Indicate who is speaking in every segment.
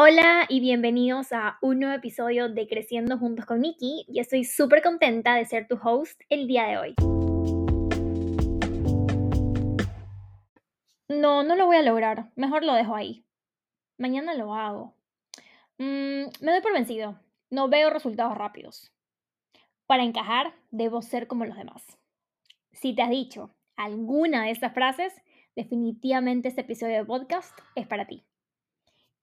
Speaker 1: Hola y bienvenidos a un nuevo episodio de Creciendo Juntos con Nikki y estoy súper contenta de ser tu host el día de hoy. No, no lo voy a lograr, mejor lo dejo ahí. Mañana lo hago. Mm, me doy por vencido, no veo resultados rápidos. Para encajar, debo ser como los demás. Si te has dicho alguna de estas frases, definitivamente este episodio de podcast es para ti.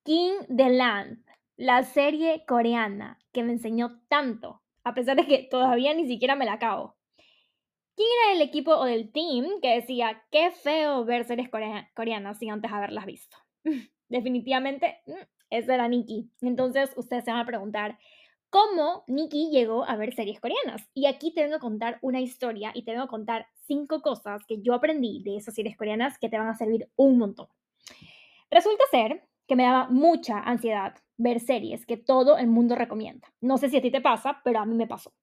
Speaker 1: King the Land, la serie coreana que me enseñó tanto, a pesar de que todavía ni siquiera me la acabo. ¿Quién era el equipo o del team que decía, qué feo ver series coreanas sin antes haberlas visto? Definitivamente, mm, esa era Nikki. Entonces ustedes se van a preguntar, ¿cómo Nikki llegó a ver series coreanas? Y aquí te vengo a contar una historia y te vengo a contar cinco cosas que yo aprendí de esas series coreanas que te van a servir un montón. Resulta ser que me daba mucha ansiedad ver series que todo el mundo recomienda. No sé si a ti te pasa, pero a mí me pasó.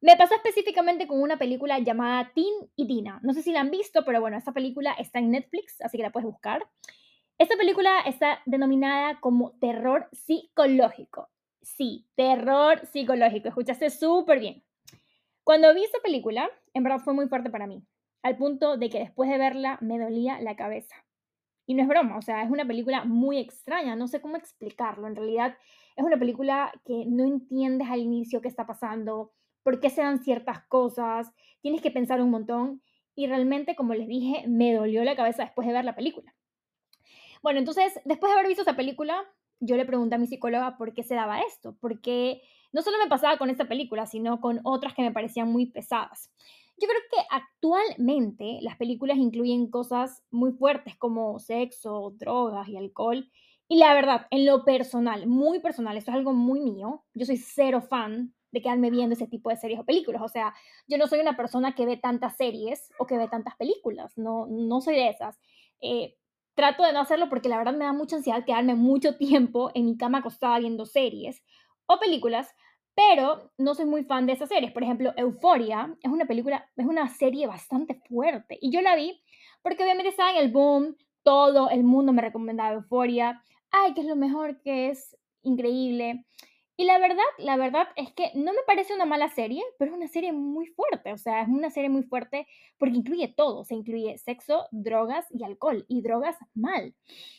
Speaker 1: Me pasó específicamente con una película llamada Teen y Tina. No sé si la han visto, pero bueno, esta película está en Netflix, así que la puedes buscar. Esta película está denominada como terror psicológico. Sí, terror psicológico. Escuchaste súper bien. Cuando vi esta película, en verdad fue muy fuerte para mí, al punto de que después de verla me dolía la cabeza. Y no es broma, o sea, es una película muy extraña, no sé cómo explicarlo. En realidad es una película que no entiendes al inicio qué está pasando, por qué se dan ciertas cosas, tienes que pensar un montón. Y realmente, como les dije, me dolió la cabeza después de ver la película. Bueno, entonces, después de haber visto esa película, yo le pregunté a mi psicóloga por qué se daba esto, porque no solo me pasaba con esta película, sino con otras que me parecían muy pesadas. Yo creo que actualmente las películas incluyen cosas muy fuertes como sexo, drogas y alcohol. Y la verdad, en lo personal, muy personal, esto es algo muy mío, yo soy cero fan de quedarme viendo ese tipo de series o películas. O sea, yo no soy una persona que ve tantas series o que ve tantas películas, no, no soy de esas. Eh, trato de no hacerlo porque la verdad me da mucha ansiedad quedarme mucho tiempo en mi cama acostada viendo series o películas, pero no soy muy fan de esas series. Por ejemplo, Euphoria es una película, es una serie bastante fuerte. Y yo la vi porque obviamente estaba en el boom, todo el mundo me recomendaba Euphoria. Ay, que es lo mejor, que es increíble. Y la verdad, la verdad es que no me parece una mala serie, pero es una serie muy fuerte. O sea, es una serie muy fuerte porque incluye todo. Se incluye sexo, drogas y alcohol. Y drogas mal.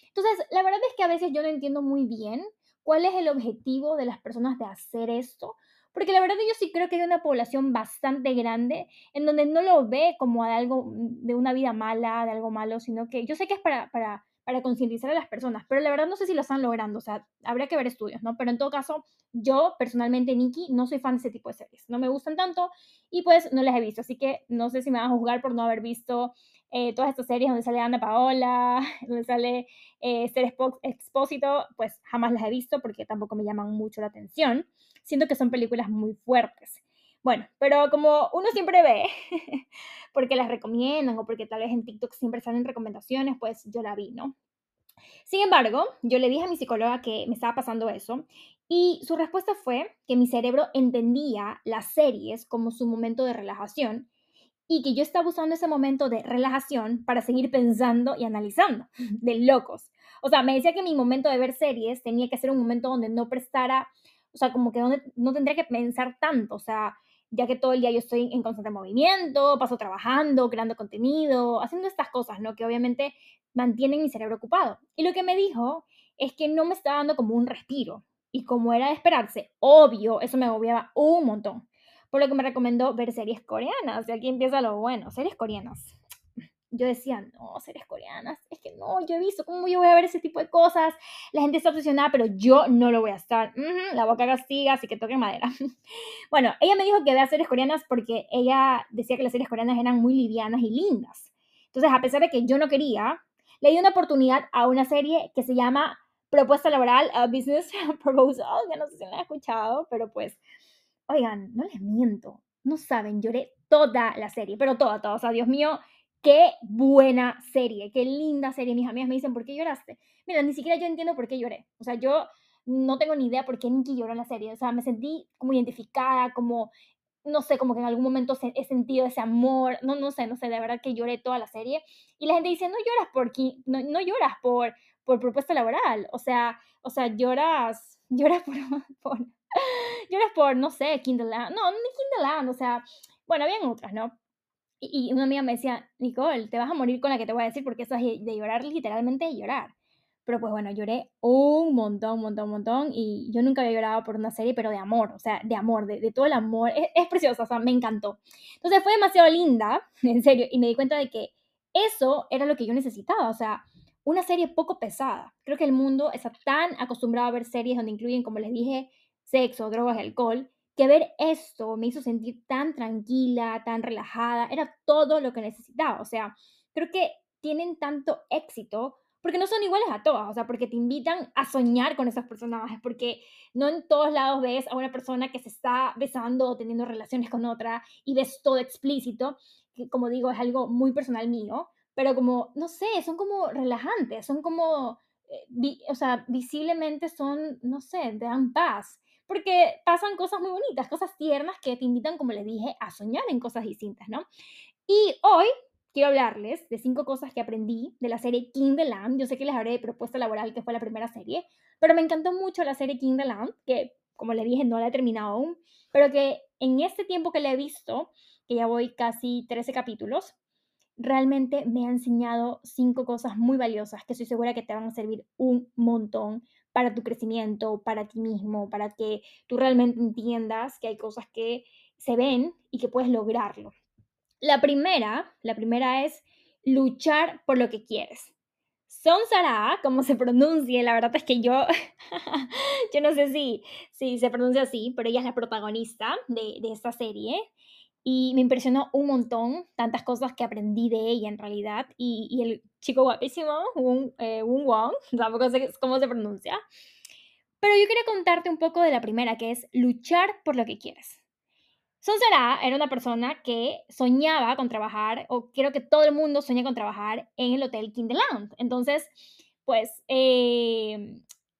Speaker 1: Entonces, la verdad es que a veces yo no entiendo muy bien cuál es el objetivo de las personas de hacer esto. Porque la verdad yo sí creo que hay una población bastante grande en donde no lo ve como algo, de una vida mala, de algo malo, sino que yo sé que es para, para, para concientizar a las personas, pero la verdad no sé si lo están logrando, o sea, habría que ver estudios, ¿no? Pero en todo caso, yo personalmente, Nikki, no soy fan de ese tipo de series, no me gustan tanto y pues no las he visto, así que no sé si me van a juzgar por no haber visto eh, todas estas series donde sale Ana Paola, donde sale eh, Esther Expósito, pues jamás las he visto porque tampoco me llaman mucho la atención. Siento que son películas muy fuertes. Bueno, pero como uno siempre ve, porque las recomiendan o porque tal vez en TikTok siempre salen recomendaciones, pues yo la vi, ¿no? Sin embargo, yo le dije a mi psicóloga que me estaba pasando eso y su respuesta fue que mi cerebro entendía las series como su momento de relajación y que yo estaba usando ese momento de relajación para seguir pensando y analizando, de locos. O sea, me decía que mi momento de ver series tenía que ser un momento donde no prestara, o sea, como que donde no tendría que pensar tanto, o sea, ya que todo el día yo estoy en constante movimiento, paso trabajando, creando contenido, haciendo estas cosas, ¿no? Que obviamente mantienen mi cerebro ocupado. Y lo que me dijo es que no me estaba dando como un respiro. Y como era de esperarse, obvio, eso me agobiaba un montón por lo que me recomendó ver series coreanas. Y aquí empieza lo bueno, series coreanas. Yo decía, no, series coreanas, es que no, yo he visto, ¿cómo yo voy a ver ese tipo de cosas? La gente está obsesionada, pero yo no lo voy a estar. la boca castiga, así que toque madera. bueno, ella me dijo que vea series coreanas porque ella decía que las series coreanas eran muy livianas y lindas. Entonces, a pesar de que yo no quería, le di una oportunidad a una serie que se llama Propuesta Laboral, a Business Proposal. Ya no sé si la han escuchado, pero pues Oigan, no les miento, no saben, lloré toda la serie, pero toda, toda. O sea, Dios mío, qué buena serie, qué linda serie. Mis amigas me dicen, ¿por qué lloraste? Mira, ni siquiera yo entiendo por qué lloré. O sea, yo no tengo ni idea por qué Nikki lloró en la serie. O sea, me sentí como identificada, como, no sé, como que en algún momento he sentido ese amor. No, no sé, no sé, de verdad que lloré toda la serie. Y la gente dice, no lloras por, no, no lloras por, por propuesta laboral. O sea, o sea, lloras, lloras por, lloras por, no sé, Kindle Land. No, ni Kindle Land, o sea, bueno, habían otras, ¿no? Y, una amiga me decía, Nicole, te vas a morir con la que te voy a decir porque eso es de llorar literalmente de llorar. Pero pues bueno, lloré un montón, un montón, un montón. Y yo nunca había llorado por una serie, pero de amor, o sea, de amor, de, todo el amor. Es, es preciosa, o sea, me encantó. Entonces fue demasiado linda, en serio. Y me di cuenta de que eso era lo que yo necesitaba, o sea, una serie poco pesada. Creo que el mundo está tan acostumbrado a ver series donde incluyen, como les dije, sexo, drogas y alcohol, que ver esto me hizo sentir tan tranquila, tan relajada. Era todo lo que necesitaba. O sea, creo que tienen tanto éxito porque no son iguales a todas, o sea, porque te invitan a soñar con esos personajes, porque no en todos lados ves a una persona que se está besando o teniendo relaciones con otra y ves todo explícito, que como digo es algo muy personal mío, pero como, no sé, son como relajantes, son como, eh, o sea, visiblemente son, no sé, te dan paz, porque pasan cosas muy bonitas, cosas tiernas que te invitan, como les dije, a soñar en cosas distintas, ¿no? Y hoy quiero hablarles de cinco cosas que aprendí de la serie King the Land. Yo sé que les hablé de Propuesta Laboral, que fue la primera serie, pero me encantó mucho la serie King the Land, que como les dije no la he terminado aún, pero que en este tiempo que la he visto, que ya voy casi 13 capítulos, realmente me ha enseñado cinco cosas muy valiosas que estoy segura que te van a servir un montón para tu crecimiento, para ti mismo, para que tú realmente entiendas que hay cosas que se ven y que puedes lograrlo. La primera, la primera es luchar por lo que quieres. Son Sara, como se pronuncie, la verdad es que yo, yo no sé si, si se pronuncia así, pero ella es la protagonista de, de esta serie y me impresionó un montón, tantas cosas que aprendí de ella en realidad. Y, y el chico guapísimo, un eh, Wong, tampoco sé cómo se pronuncia. Pero yo quería contarte un poco de la primera, que es luchar por lo que quieres. Son Será era una persona que soñaba con trabajar, o creo que todo el mundo sueña con trabajar en el Hotel Kinderland. Entonces, pues, eh,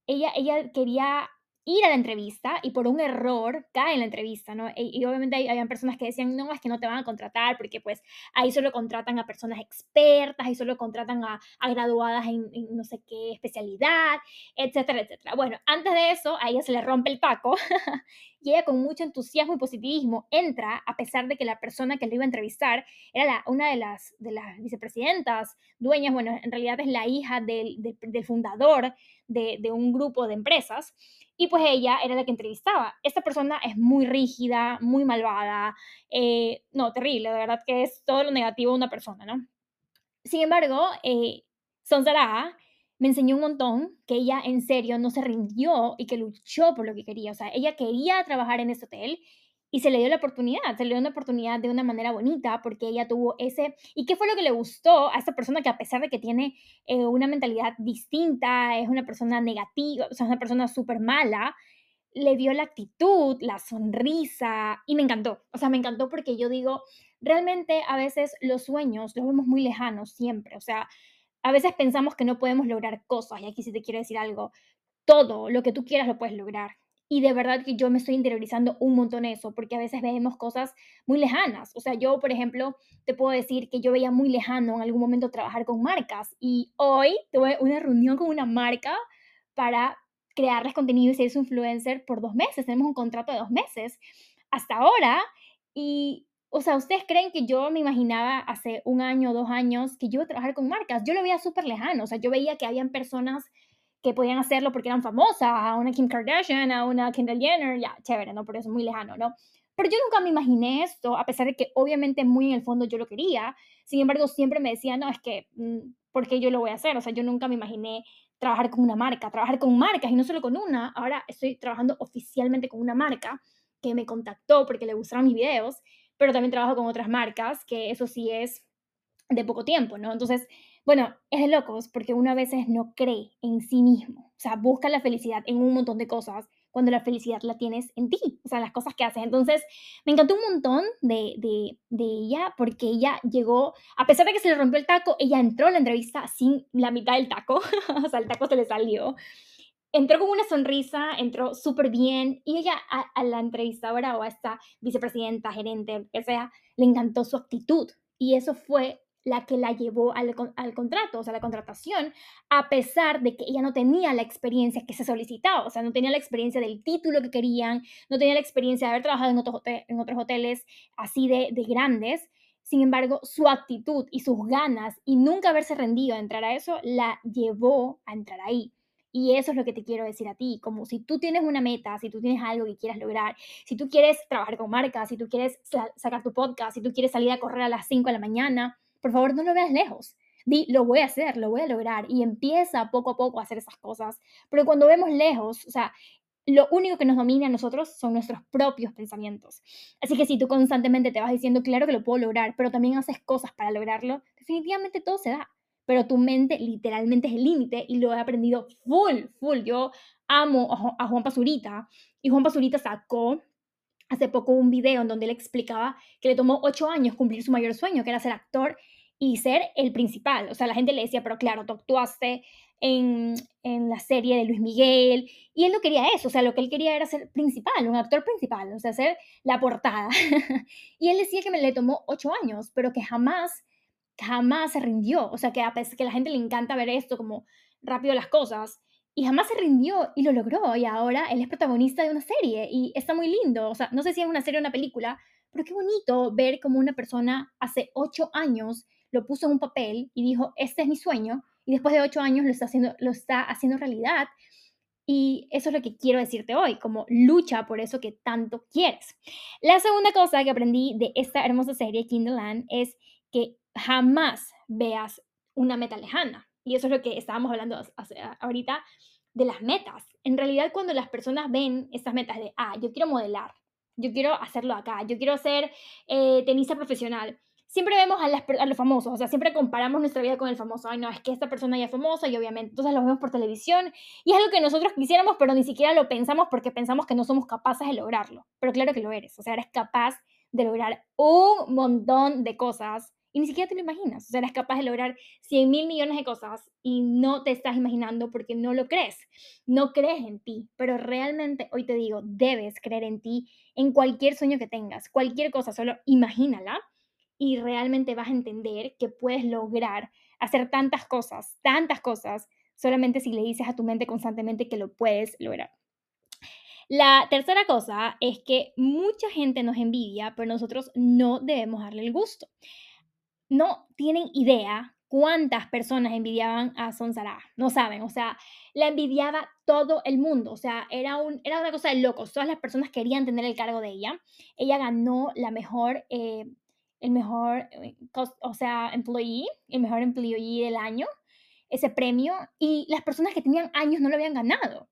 Speaker 1: ella, ella quería ir a la entrevista y por un error cae en la entrevista, ¿no? Y, obviamente hay, habían personas que decían, no, es que no te van a contratar porque pues ahí solo contratan a personas expertas, ahí solo contratan a, graduadas en, no sé qué especialidad, etcétera, etcétera. Bueno, antes de eso, a ella se le rompe el taco y ella con mucho entusiasmo y positivismo entra a pesar de que la persona que le iba a entrevistar era la, una de las, de las vicepresidentas, dueñas, bueno, en realidad es la hija del, del, fundador de, de un grupo de empresas. Y pues ella era la que entrevistaba. Esta persona es muy rígida, muy malvada, eh, no, terrible, de verdad que es todo lo negativo de una persona, ¿no? Sin embargo, eh, Sonsara me enseñó un montón que ella en serio no se rindió y que luchó por lo que quería. O sea, ella quería trabajar en ese hotel y se le dio la oportunidad, se le dio una oportunidad de una manera bonita porque ella tuvo ese... ¿Y qué fue lo que le gustó a esta persona que a pesar de que tiene eh, una mentalidad distinta, es una persona negativa, o sea, es una persona súper mala, le dio la actitud, la sonrisa y me encantó. O sea, me encantó porque yo digo, realmente a veces los sueños los vemos muy lejanos siempre. O sea, a veces pensamos que no podemos lograr cosas y aquí sí te quiero decir algo. Todo lo que tú quieras lo puedes lograr. Y de verdad que yo me estoy interiorizando un montón eso, porque a veces vemos cosas muy lejanas. O sea, yo, por ejemplo, te puedo decir que yo veía muy lejano en algún momento trabajar con marcas y hoy tuve una reunión con una marca para crearles contenido y ser su influencer por dos meses. Tenemos un contrato de dos meses hasta ahora. Y, o sea, ¿ustedes creen que yo me imaginaba hace un año dos años que yo iba a trabajar con marcas? Yo lo veía súper lejano. O sea, yo veía que habían personas que podían hacerlo porque eran famosas, a una Kim Kardashian, a una Kendall Jenner, ya, chévere, ¿no? Por eso es muy lejano, ¿no? Pero yo nunca me imaginé esto, a pesar de que obviamente muy en el fondo yo lo quería. Sin embargo, siempre me decía, no, es que, mm, ¿por qué yo lo voy a hacer? O sea, yo nunca me imaginé trabajar con una marca, trabajar con marcas y no solo con una. Ahora estoy trabajando oficialmente con una marca que me contactó porque le gustaron mis videos, pero también trabajo con otras marcas, que eso sí es de poco tiempo, ¿no? Entonces, bueno, es de locos porque uno a veces no cree en sí mismo. O sea, busca la felicidad en un montón de cosas cuando la felicidad la tienes en ti, o sea, las cosas que haces. Entonces, me encantó un montón de, de, de, ella porque ella llegó, a pesar de que se le rompió el taco, ella entró a la entrevista sin la mitad del taco, o sea, el taco se le salió. Entró con una sonrisa, entró súper bien y ella a, a, la entrevistadora o a esta vicepresidenta, gerente, lo que sea, le encantó su actitud. Y eso fue la que la llevó al, al, contrato, o sea, la contratación, a pesar de que ella no tenía la experiencia que se solicitaba, o sea, no tenía la experiencia del título que querían, no tenía la experiencia de haber trabajado en, otros, en otros hoteles así de, de grandes. Sin embargo, su actitud y sus ganas y nunca haberse rendido a entrar a eso la llevó a entrar ahí. Y eso es lo que te quiero decir a ti, como si tú tienes una meta, si tú tienes algo que quieras lograr, si tú quieres trabajar con marcas, si tú quieres sacar tu podcast, si tú quieres salir a correr a las 5 de la mañana, por favor no lo veas lejos. Di, lo voy a hacer, lo voy a lograr y empieza poco a poco a hacer esas cosas. Pero cuando vemos lejos, o sea, lo único que nos domina a nosotros son nuestros propios pensamientos. Así que si tú constantemente te vas diciendo, claro que lo puedo lograr, pero también haces cosas para lograrlo, definitivamente todo se da pero tu mente literalmente es el límite y lo he aprendido full, full. Yo amo a Juan Pazurita y Juan Pazurita sacó hace poco un video en donde él explicaba que le tomó ocho años cumplir su mayor sueño, que era ser actor y ser el principal. O sea, la gente le decía, pero claro, tú actuaste en, en, la serie de Luis Miguel y él no quería eso, o sea, lo que él quería era ser principal, un actor principal, o sea, ser la portada. y él decía que me le tomó ocho años, pero que jamás jamás se rindió. O sea, que a pesar que la gente le encanta ver esto como rápido las cosas, y jamás se rindió y lo logró. Y ahora él es protagonista de una serie y está muy lindo. O sea, no sé si es una serie o una película, pero qué bonito ver como una persona hace ocho años lo puso en un papel y dijo, este es mi sueño, y después de ocho años lo está haciendo, lo está haciendo realidad. Y eso es lo que quiero decirte hoy, como lucha por eso que tanto quieres. La segunda cosa que aprendí de esta hermosa serie, Kindle Land, es que jamás veas una meta lejana. Y eso es lo que estábamos hablando ahorita de las metas. En realidad, cuando las personas ven estas metas de, ah, yo quiero modelar, yo quiero hacerlo acá, yo quiero ser eh, tenista profesional, siempre vemos a, los famosos, o sea, siempre comparamos nuestra vida con el famoso. Ay, no, es que esta persona ya es famosa y obviamente, entonces lo vemos por televisión y es algo que nosotros quisiéramos, pero ni siquiera lo pensamos porque pensamos que no somos capaces de lograrlo. Pero claro que lo eres, o sea, eres capaz de lograr un montón de cosas y ni siquiera te lo imaginas. O sea, eres capaz de lograr 100 mil millones de cosas y no te estás imaginando porque no lo crees. No crees en ti. Pero realmente hoy te digo, debes creer en ti, en cualquier sueño que tengas, cualquier cosa, solo imagínala y realmente vas a entender que puedes lograr hacer tantas cosas, tantas cosas, solamente si le dices a tu mente constantemente que lo puedes lograr. La tercera cosa es que mucha gente nos envidia, pero nosotros no debemos darle el gusto no tienen idea cuántas personas envidiaban a Sonsara. No saben, o sea, la envidiaba todo el mundo. O sea, era, un, era una cosa de locos. Todas las personas querían tener el cargo de ella. Ella ganó la mejor, eh, el mejor, eh, o sea, employee, el mejor employee del año, ese premio. Y las personas que tenían años no lo habían ganado.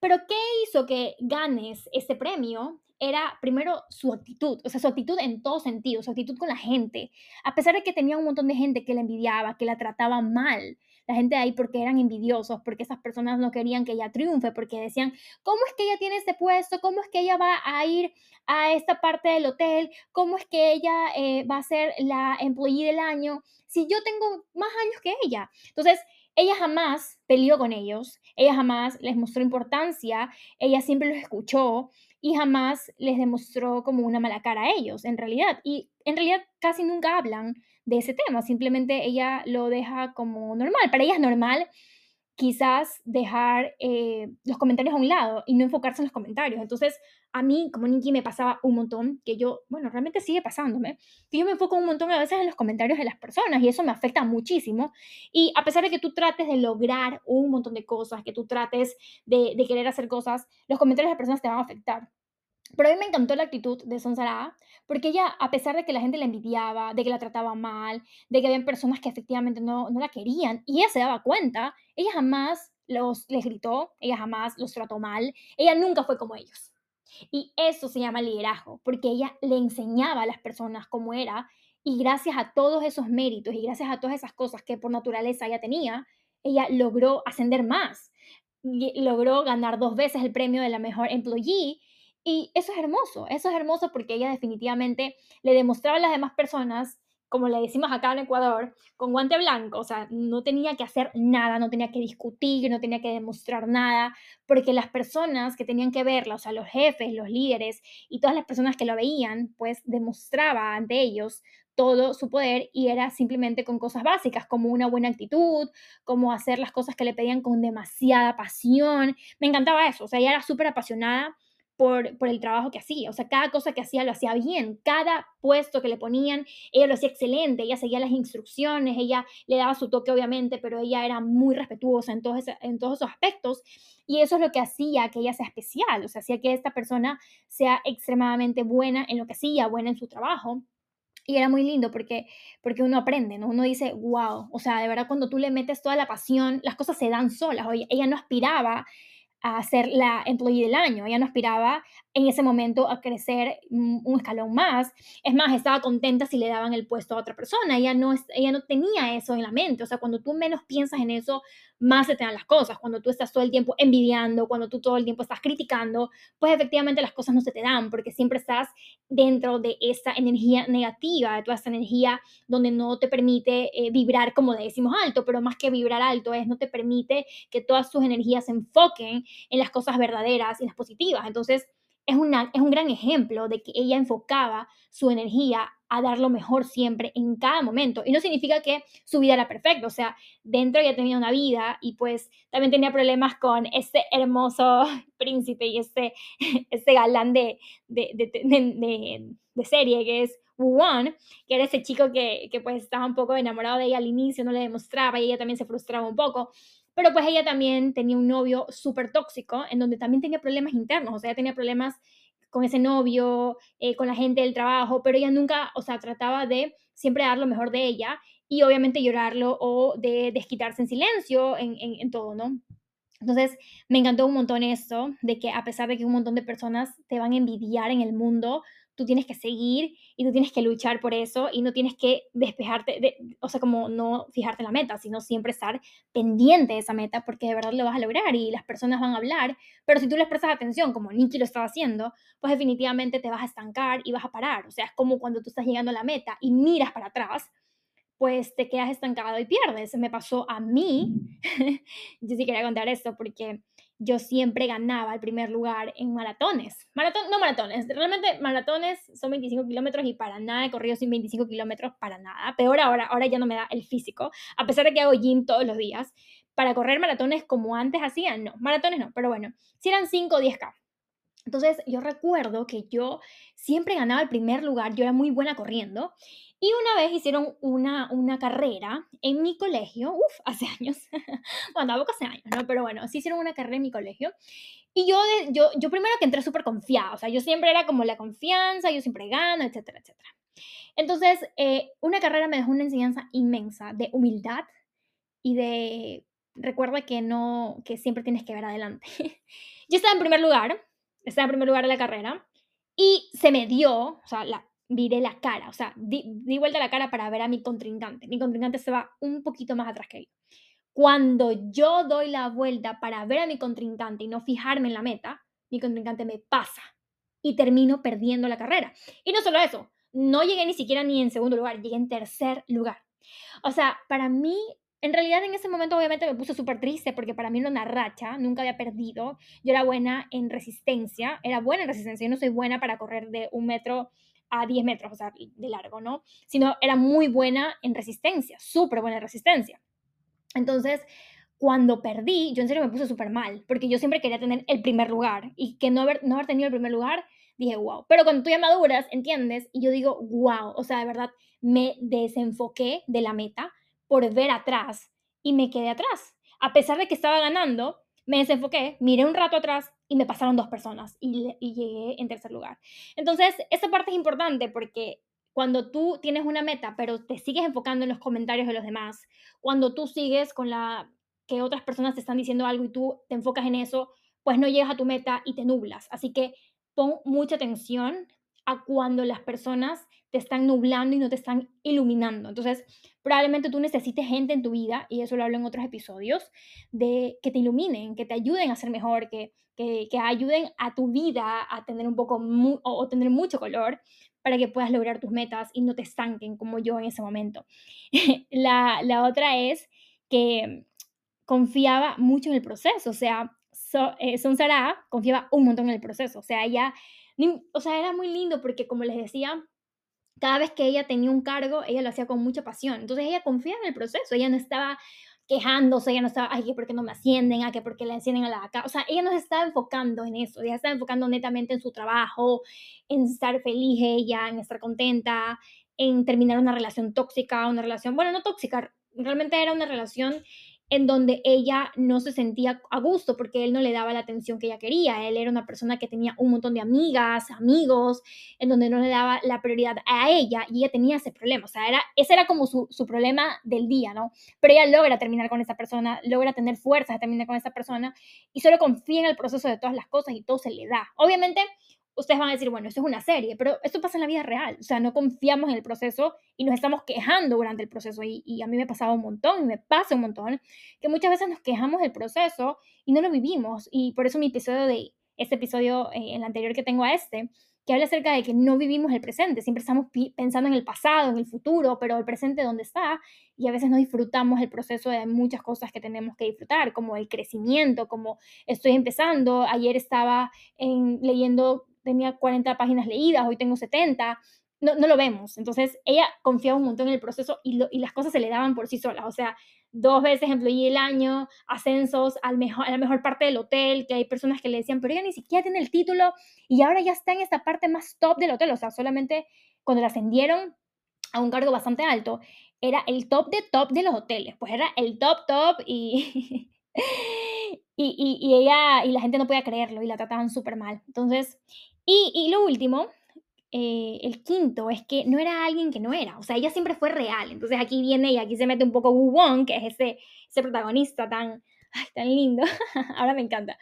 Speaker 1: Pero ¿qué hizo que ganes ese premio? Era primero su actitud, o sea, su actitud en todo sentido, su actitud con la gente. A pesar de que tenía un montón de gente que la envidiaba, que la trataba mal, la gente de ahí porque eran envidiosos, porque esas personas no querían que ella triunfe, porque decían, ¿cómo es que ella tiene este puesto? ¿Cómo es que ella va a ir a esta parte del hotel? ¿Cómo es que ella eh, va a ser la employee del año? Si yo tengo más años que ella. Entonces, ella jamás peleó con ellos, ella jamás les mostró importancia, ella siempre los escuchó y jamás les demostró como una mala cara a ellos, en realidad. Y en realidad casi nunca hablan de ese tema, simplemente ella lo deja como normal. Para ella es normal quizás dejar eh, los comentarios a un lado y no enfocarse en los comentarios. Entonces, a mí, como Nikki, me pasaba un montón, que yo, bueno, realmente sigue pasándome, que yo me enfoco un montón a veces en los comentarios de las personas y eso me afecta muchísimo. Y a pesar de que tú trates de lograr un montón de cosas, que tú trates de, de querer hacer cosas, los comentarios de las personas te van a afectar. Pero a mí me encantó la actitud de Sonsara, porque ella, a pesar de que la gente la envidiaba, de que la trataba mal, de que había personas que efectivamente no, no la querían, y ella se daba cuenta, ella jamás los, les gritó, ella jamás los trató mal, ella nunca fue como ellos. Y eso se llama liderazgo, porque ella le enseñaba a las personas cómo era, y gracias a todos esos méritos y gracias a todas esas cosas que por naturaleza ella tenía, ella logró ascender más, logró ganar dos veces el premio de la mejor employee y eso es hermoso, eso es hermoso porque ella definitivamente le demostraba a las demás personas como le decimos acá en Ecuador, con guante blanco, o sea, no tenía que hacer nada, no tenía que discutir, no tenía que demostrar nada, porque las personas que tenían que verla, o sea, los jefes, los líderes y todas las personas que lo veían, pues demostraba ante ellos todo su poder y era simplemente con cosas básicas, como una buena actitud, como hacer las cosas que le pedían con demasiada pasión. Me encantaba eso, o sea, ella era súper apasionada por, el trabajo que hacía. O sea, cada cosa que hacía lo hacía bien. Cada puesto que le ponían, ella lo hacía excelente. Ella seguía las instrucciones, ella le daba su toque, obviamente, pero ella era muy respetuosa en todos, en todos esos aspectos. Y eso es lo que hacía que ella sea especial. O sea, hacía que esta persona sea extremadamente buena en lo que hacía, buena en su trabajo. Y era muy lindo porque, porque uno aprende, ¿no? Uno dice, wow, o sea, de verdad cuando tú le metes toda la pasión, las cosas se dan solas. Oye, ella no aspiraba a ser la employee del año. Ella no aspiraba en ese momento a crecer un escalón más. Es más, estaba contenta si le daban el puesto a otra persona. Ella no, ella no tenía eso en la mente. O sea, cuando tú menos piensas en eso, más se te dan las cosas. Cuando tú estás todo el tiempo envidiando, cuando tú todo el tiempo estás criticando, pues efectivamente las cosas no se te dan porque siempre estás dentro de esa energía negativa, de toda esa energía donde no te permite eh, vibrar como decimos alto, pero más que vibrar alto es no te permite que todas sus energías se enfoquen en las cosas verdaderas y las positivas. Entonces, es, una, es un gran ejemplo de que ella enfocaba su energía a dar lo mejor siempre en cada momento. Y no significa que su vida era perfecta, o sea, dentro ella tenía una vida y pues también tenía problemas con ese hermoso príncipe y ese, ese galán de, de, de, de, serie que es Wu-Won, que era ese chico que, que pues estaba un poco enamorado de ella al inicio, no le demostraba y ella también se frustraba un poco. Pero pues ella también tenía un novio súper tóxico, en donde también tenía problemas internos, o sea, tenía problemas con ese novio, eh, con la gente del trabajo, pero ella nunca, o sea, trataba de siempre dar lo mejor de ella y obviamente llorarlo o de desquitarse en silencio en, en, en todo, ¿no? Entonces, me encantó un montón esto, de que a pesar de que un montón de personas te van a envidiar en el mundo, tú tienes que seguir y tú tienes que luchar por eso y no tienes que despejarte, de, o sea, como no fijarte en la meta, sino siempre estar pendiente de esa meta porque de verdad lo vas a lograr y las personas van a hablar, pero si tú les prestas atención, como Nikki lo estaba haciendo, pues definitivamente te vas a estancar y vas a parar, o sea, es como cuando tú estás llegando a la meta y miras para atrás, pues te quedas estancado y pierdes. Me pasó a mí, yo sí quería contar esto porque yo siempre ganaba el primer lugar en maratones. Maratón, no maratones, realmente maratones son 25 kilómetros y para nada he corrido sin 25 kilómetros, para nada. Peor ahora, ahora ya no me da el físico, a pesar de que hago gym todos los días. Para correr maratones como antes hacían, no, maratones no, pero bueno, si eran 5 o 10K. Entonces yo recuerdo que yo siempre ganaba el primer lugar, yo era muy buena corriendo y una vez hicieron una, una carrera en mi colegio, uff, hace años, bueno, tampoco hace años, ¿no? Pero bueno, sí hicieron una carrera en mi colegio. Y yo, yo, yo primero que entré súper confiada, o sea, yo siempre era como la confianza, yo siempre gano, etcétera, etcétera. Entonces, eh, una carrera me dejó una enseñanza inmensa de humildad y de, recuerda que no, que siempre tienes que ver adelante. yo estaba en primer lugar, estaba en primer lugar de la carrera y se me dio, o sea, la, viré la cara, o sea, di, vuelta la cara para ver a mi contrincante. Mi contrincante se va un poquito más atrás que yo. Cuando yo doy la vuelta para ver a mi contrincante y no fijarme en la meta, mi contrincante me pasa y termino perdiendo la carrera. Y no solo eso, no llegué ni siquiera ni en segundo lugar, llegué en tercer lugar. O sea, para mí, en realidad en ese momento obviamente me puse súper triste porque para mí era una racha, nunca había perdido. Yo era buena en resistencia, era buena en resistencia, yo no soy buena para correr de un metro a 10 metros, o sea, de largo, ¿no? Sino era muy buena en resistencia, súper buena en resistencia. Entonces, cuando perdí, yo en serio me puse súper mal, porque yo siempre quería tener el primer lugar y que no haber, no haber tenido el primer lugar, dije, wow. Pero cuando tú ya maduras, ¿entiendes? Y yo digo, wow, o sea, de verdad, me desenfoqué de la meta por ver atrás y me quedé atrás. A pesar de que estaba ganando, me desenfoqué, miré un rato atrás y me pasaron dos personas y, llegué en tercer lugar. Entonces, esa parte es importante porque cuando tú tienes una meta, pero te sigues enfocando en los comentarios de los demás, cuando tú sigues con la que otras personas te están diciendo algo y tú te enfocas en eso, pues no llegas a tu meta y te nublas. Así que pon mucha atención a cuando las personas te están nublando y no te están iluminando. Entonces, probablemente tú necesites gente en tu vida, y eso lo hablo en otros episodios, de que te iluminen, que te ayuden a ser mejor, que, que, que ayuden a tu vida a tener un poco o, tener mucho color para que puedas lograr tus metas y no te estanquen como yo en ese momento. la, la otra es que confiaba mucho en el proceso, o sea, so, eh, Son Sara confiaba un montón en el proceso, o sea, ella, o sea, era muy lindo porque como les decía, cada vez que ella tenía un cargo, ella lo hacía con mucha pasión. Entonces ella confiaba en el proceso, ella no estaba quejándose, ella no estaba, ay, que por qué no me ascienden, a que por qué le ascienden a la acá. O sea, ella no se estaba enfocando en eso, ella estaba enfocando netamente en su trabajo, en estar feliz ella, en estar contenta, en terminar una relación tóxica, una relación, bueno, no tóxica, realmente era una relación en donde ella no se sentía a gusto porque él no le daba la atención que ella quería. Él era una persona que tenía un montón de amigas, amigos, en donde no le daba la prioridad a ella y ella tenía ese problema. O sea, era, ese era como su, su problema del día, ¿no? Pero ella logra terminar con esa persona, logra tener fuerzas de terminar con esa persona y solo confía en el proceso de todas las cosas y todo se le da. Obviamente, ustedes van a decir, bueno, esto es una serie, pero esto pasa en la vida real. O sea, no confiamos en el proceso y nos estamos quejando durante el proceso. Y, a mí me pasaba un montón y me pasa un montón que muchas veces nos quejamos del proceso y no lo vivimos. Y por eso mi episodio de este episodio, eh, el anterior que tengo a este, que habla acerca de que no vivimos el presente, siempre estamos pensando en el pasado, en el futuro, pero el presente dónde está y a veces no disfrutamos el proceso de muchas cosas que tenemos que disfrutar, como el crecimiento, como estoy empezando, ayer estaba en, leyendo tenía 40 páginas leídas, hoy tengo 70, no, no lo vemos. Entonces, ella confiaba un montón en el proceso y, y las cosas se le daban por sí solas. O sea, dos veces employee el año, ascensos al mejor, a la mejor parte del hotel, que hay personas que le decían, pero ella ni siquiera tiene el título y ahora ya está en esta parte más top del hotel. O sea, solamente cuando la ascendieron a un cargo bastante alto, era el top de top de los hoteles. Pues era el top top y... y, y, ella y la gente no podía creerlo y la trataban súper mal. Entonces, y, lo último, eh, el quinto, es que no era alguien que no era, o sea, ella siempre fue real. Entonces aquí viene y aquí se mete un poco Wu Wong, que es ese, ese protagonista tan, tan lindo, ahora me encanta.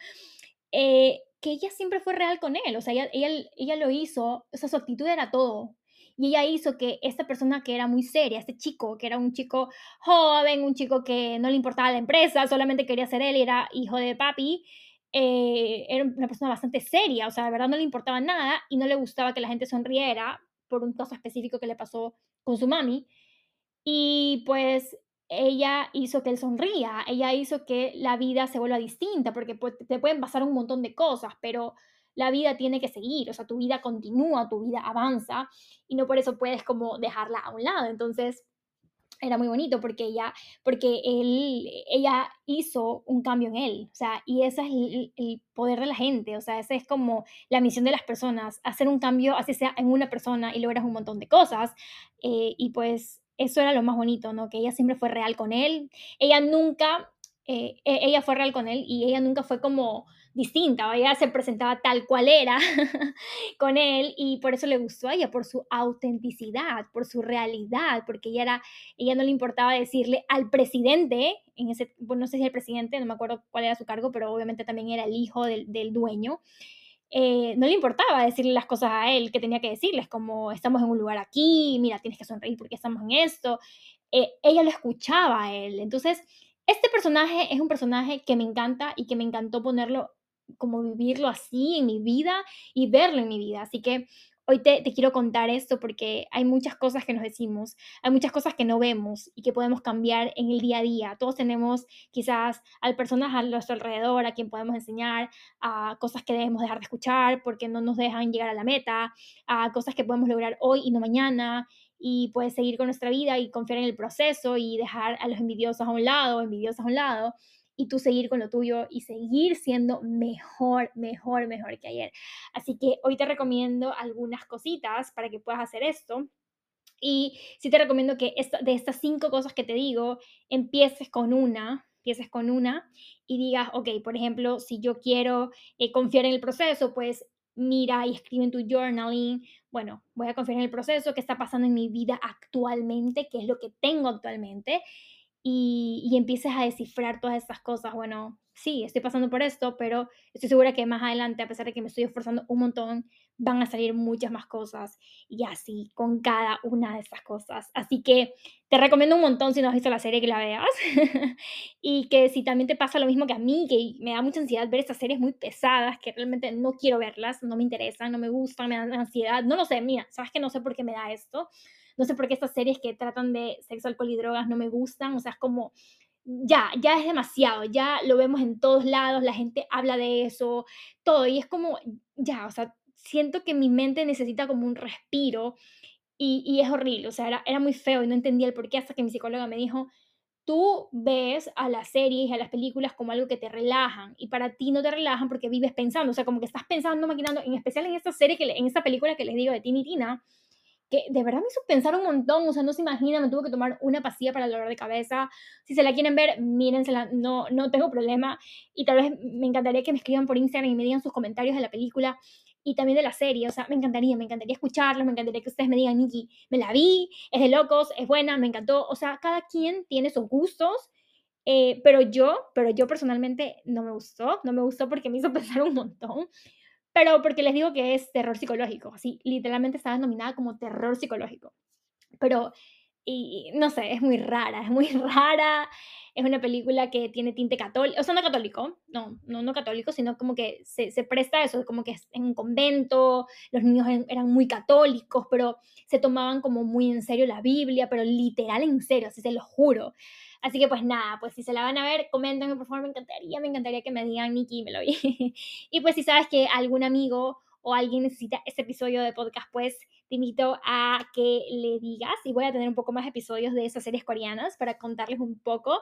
Speaker 1: Eh, que ella siempre fue real con él, o sea, ella, ella, ella lo hizo, o sea, su actitud era todo, y ella hizo que esta persona que era muy seria, este chico, que era un chico joven, un chico que no le importaba la empresa, solamente quería ser él, era hijo de papi, eh, era una persona bastante seria, o sea, de verdad no le importaba nada y no le gustaba que la gente sonriera por un caso específico que le pasó con su mami. Y pues ella hizo que él sonría, ella hizo que la vida se vuelva distinta, porque te pueden pasar un montón de cosas, pero la vida tiene que seguir, o sea, tu vida continúa, tu vida avanza y no por eso puedes como dejarla a un lado. Entonces, era muy bonito porque ella, porque él, ella hizo un cambio en él, o sea, y ese es el, poder de la gente, o sea, esa es como la misión de las personas, hacer un cambio, así sea en una persona y logras un montón de cosas, eh, y pues eso era lo más bonito, ¿no? Que ella siempre fue real con él, ella nunca, eh, e, ella fue real con él y ella nunca fue como distinta, ella se presentaba tal cual era con él y por eso le gustó a ella, por su autenticidad, por su realidad, porque ella, era, ella no le importaba decirle al presidente, en ese, bueno, no sé si el presidente, no me acuerdo cuál era su cargo, pero obviamente también era el hijo del, dueño, eh, no le importaba decirle las cosas a él que tenía que decirles, como estamos en un lugar aquí, mira, tienes que sonreír porque estamos en esto. Eh, ella lo escuchaba a él. Entonces, este personaje es un personaje que me encanta y que me encantó ponerlo como vivirlo así en mi vida y verlo en mi vida. Así que hoy te, quiero contar esto porque hay muchas cosas que nos decimos, hay muchas cosas que no vemos y que podemos cambiar en el día a día. Todos tenemos quizás al personas a nuestro alrededor a quien podemos enseñar, a cosas que debemos dejar de escuchar porque no nos dejan llegar a la meta, a cosas que podemos lograr hoy y no mañana y puedes seguir con nuestra vida y confiar en el proceso y dejar a los envidiosos a un lado, envidiosas a un lado y tú seguir con lo tuyo y seguir siendo mejor, mejor, mejor que ayer. Así que hoy te recomiendo algunas cositas para que puedas hacer esto. Y sí te recomiendo que de estas cinco cosas que te digo, empieces con una, empieces con una y digas, ok, por ejemplo, si yo quiero eh, confiar en el proceso, pues mira y escribe en tu journaling, bueno, voy a confiar en el proceso, qué está pasando en mi vida actualmente, qué es lo que tengo actualmente y, y empieces a descifrar todas estas cosas. Bueno, sí, estoy pasando por esto, pero estoy segura que más adelante, a pesar de que me estoy esforzando un montón, van a salir muchas más cosas y así con cada una de estas cosas. Así que te recomiendo un montón si no has visto la serie que la veas y que si también te pasa lo mismo que a mí, que me da mucha ansiedad ver estas series muy pesadas que realmente no quiero verlas, no me interesan, no me gustan, me dan ansiedad, no lo sé, mira, sabes que no sé por qué me da esto, no sé por qué estas series que tratan de sexo, alcohol y drogas no me gustan, o sea, es como ya, ya es demasiado, ya lo vemos en todos lados, la gente habla de eso, todo, y es como, ya, o sea, siento que mi mente necesita como un respiro y, y es horrible, o sea, era, era muy feo y no entendía el por qué hasta que mi psicóloga me dijo, tú ves a las series y a las películas como algo que te relajan y para ti no te relajan porque vives pensando, o sea, como que estás pensando, maquinando, en especial en esta serie, que, en esta película que les digo de Tini Tina, que de verdad me hizo pensar un montón, o sea, no se imagina, me tuve que tomar una pastilla para el dolor de cabeza. Si se la quieren ver, mírensela, no, no tengo problema. Y tal vez me encantaría que me escriban por Instagram y me digan sus comentarios de la película y también de la serie, o sea, me encantaría, me encantaría escucharlos, me encantaría que ustedes me digan, Nikki, me la vi, es de locos, es buena, me encantó, o sea, cada quien tiene sus gustos, eh, pero yo, pero yo personalmente no me gustó, no me gustó porque me hizo pensar un montón, pero porque les digo que es terror psicológico, así, literalmente estaba nominada como terror psicológico. Pero, y, no sé, es muy rara, es muy rara. Es una película que tiene tinte católico, o sea, no católico, no, no, no católico, sino como que se, se presta eso, como que en un convento, los niños eran muy católicos, pero se tomaban como muy en serio la Biblia, pero literal en serio, así se lo juro. Así que pues nada, pues si se la van a ver, coméntenme por favor, me encantaría, me encantaría que me digan, Nikki, me lo vi. y pues si sabes que algún amigo o alguien necesita este episodio de podcast, pues te invito a que le digas y voy a tener un poco más episodios de esas series coreanas para contarles un poco.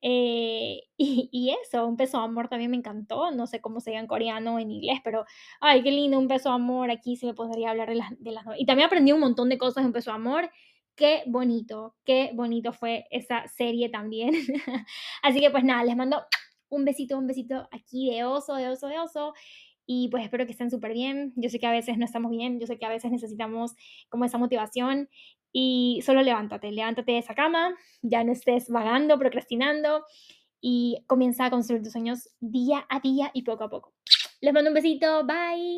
Speaker 1: Eh, y, eso, un beso amor también me encantó. No sé cómo se diga en coreano o en inglés, pero ay, qué lindo, un beso amor. Aquí sí me podría hablar de las, de las... Y también aprendí un montón de cosas de un beso amor. Qué bonito, qué bonito fue esa serie también. Así que pues nada, les mando un besito, un besito aquí de oso, de oso, de oso. Y pues espero que estén súper bien. Yo sé que a veces no estamos bien, yo sé que a veces necesitamos como esa motivación. Y solo levántate, levántate de esa cama, ya no estés vagando, procrastinando y comienza a construir tus sueños día a día y poco a poco. Les mando un besito, bye.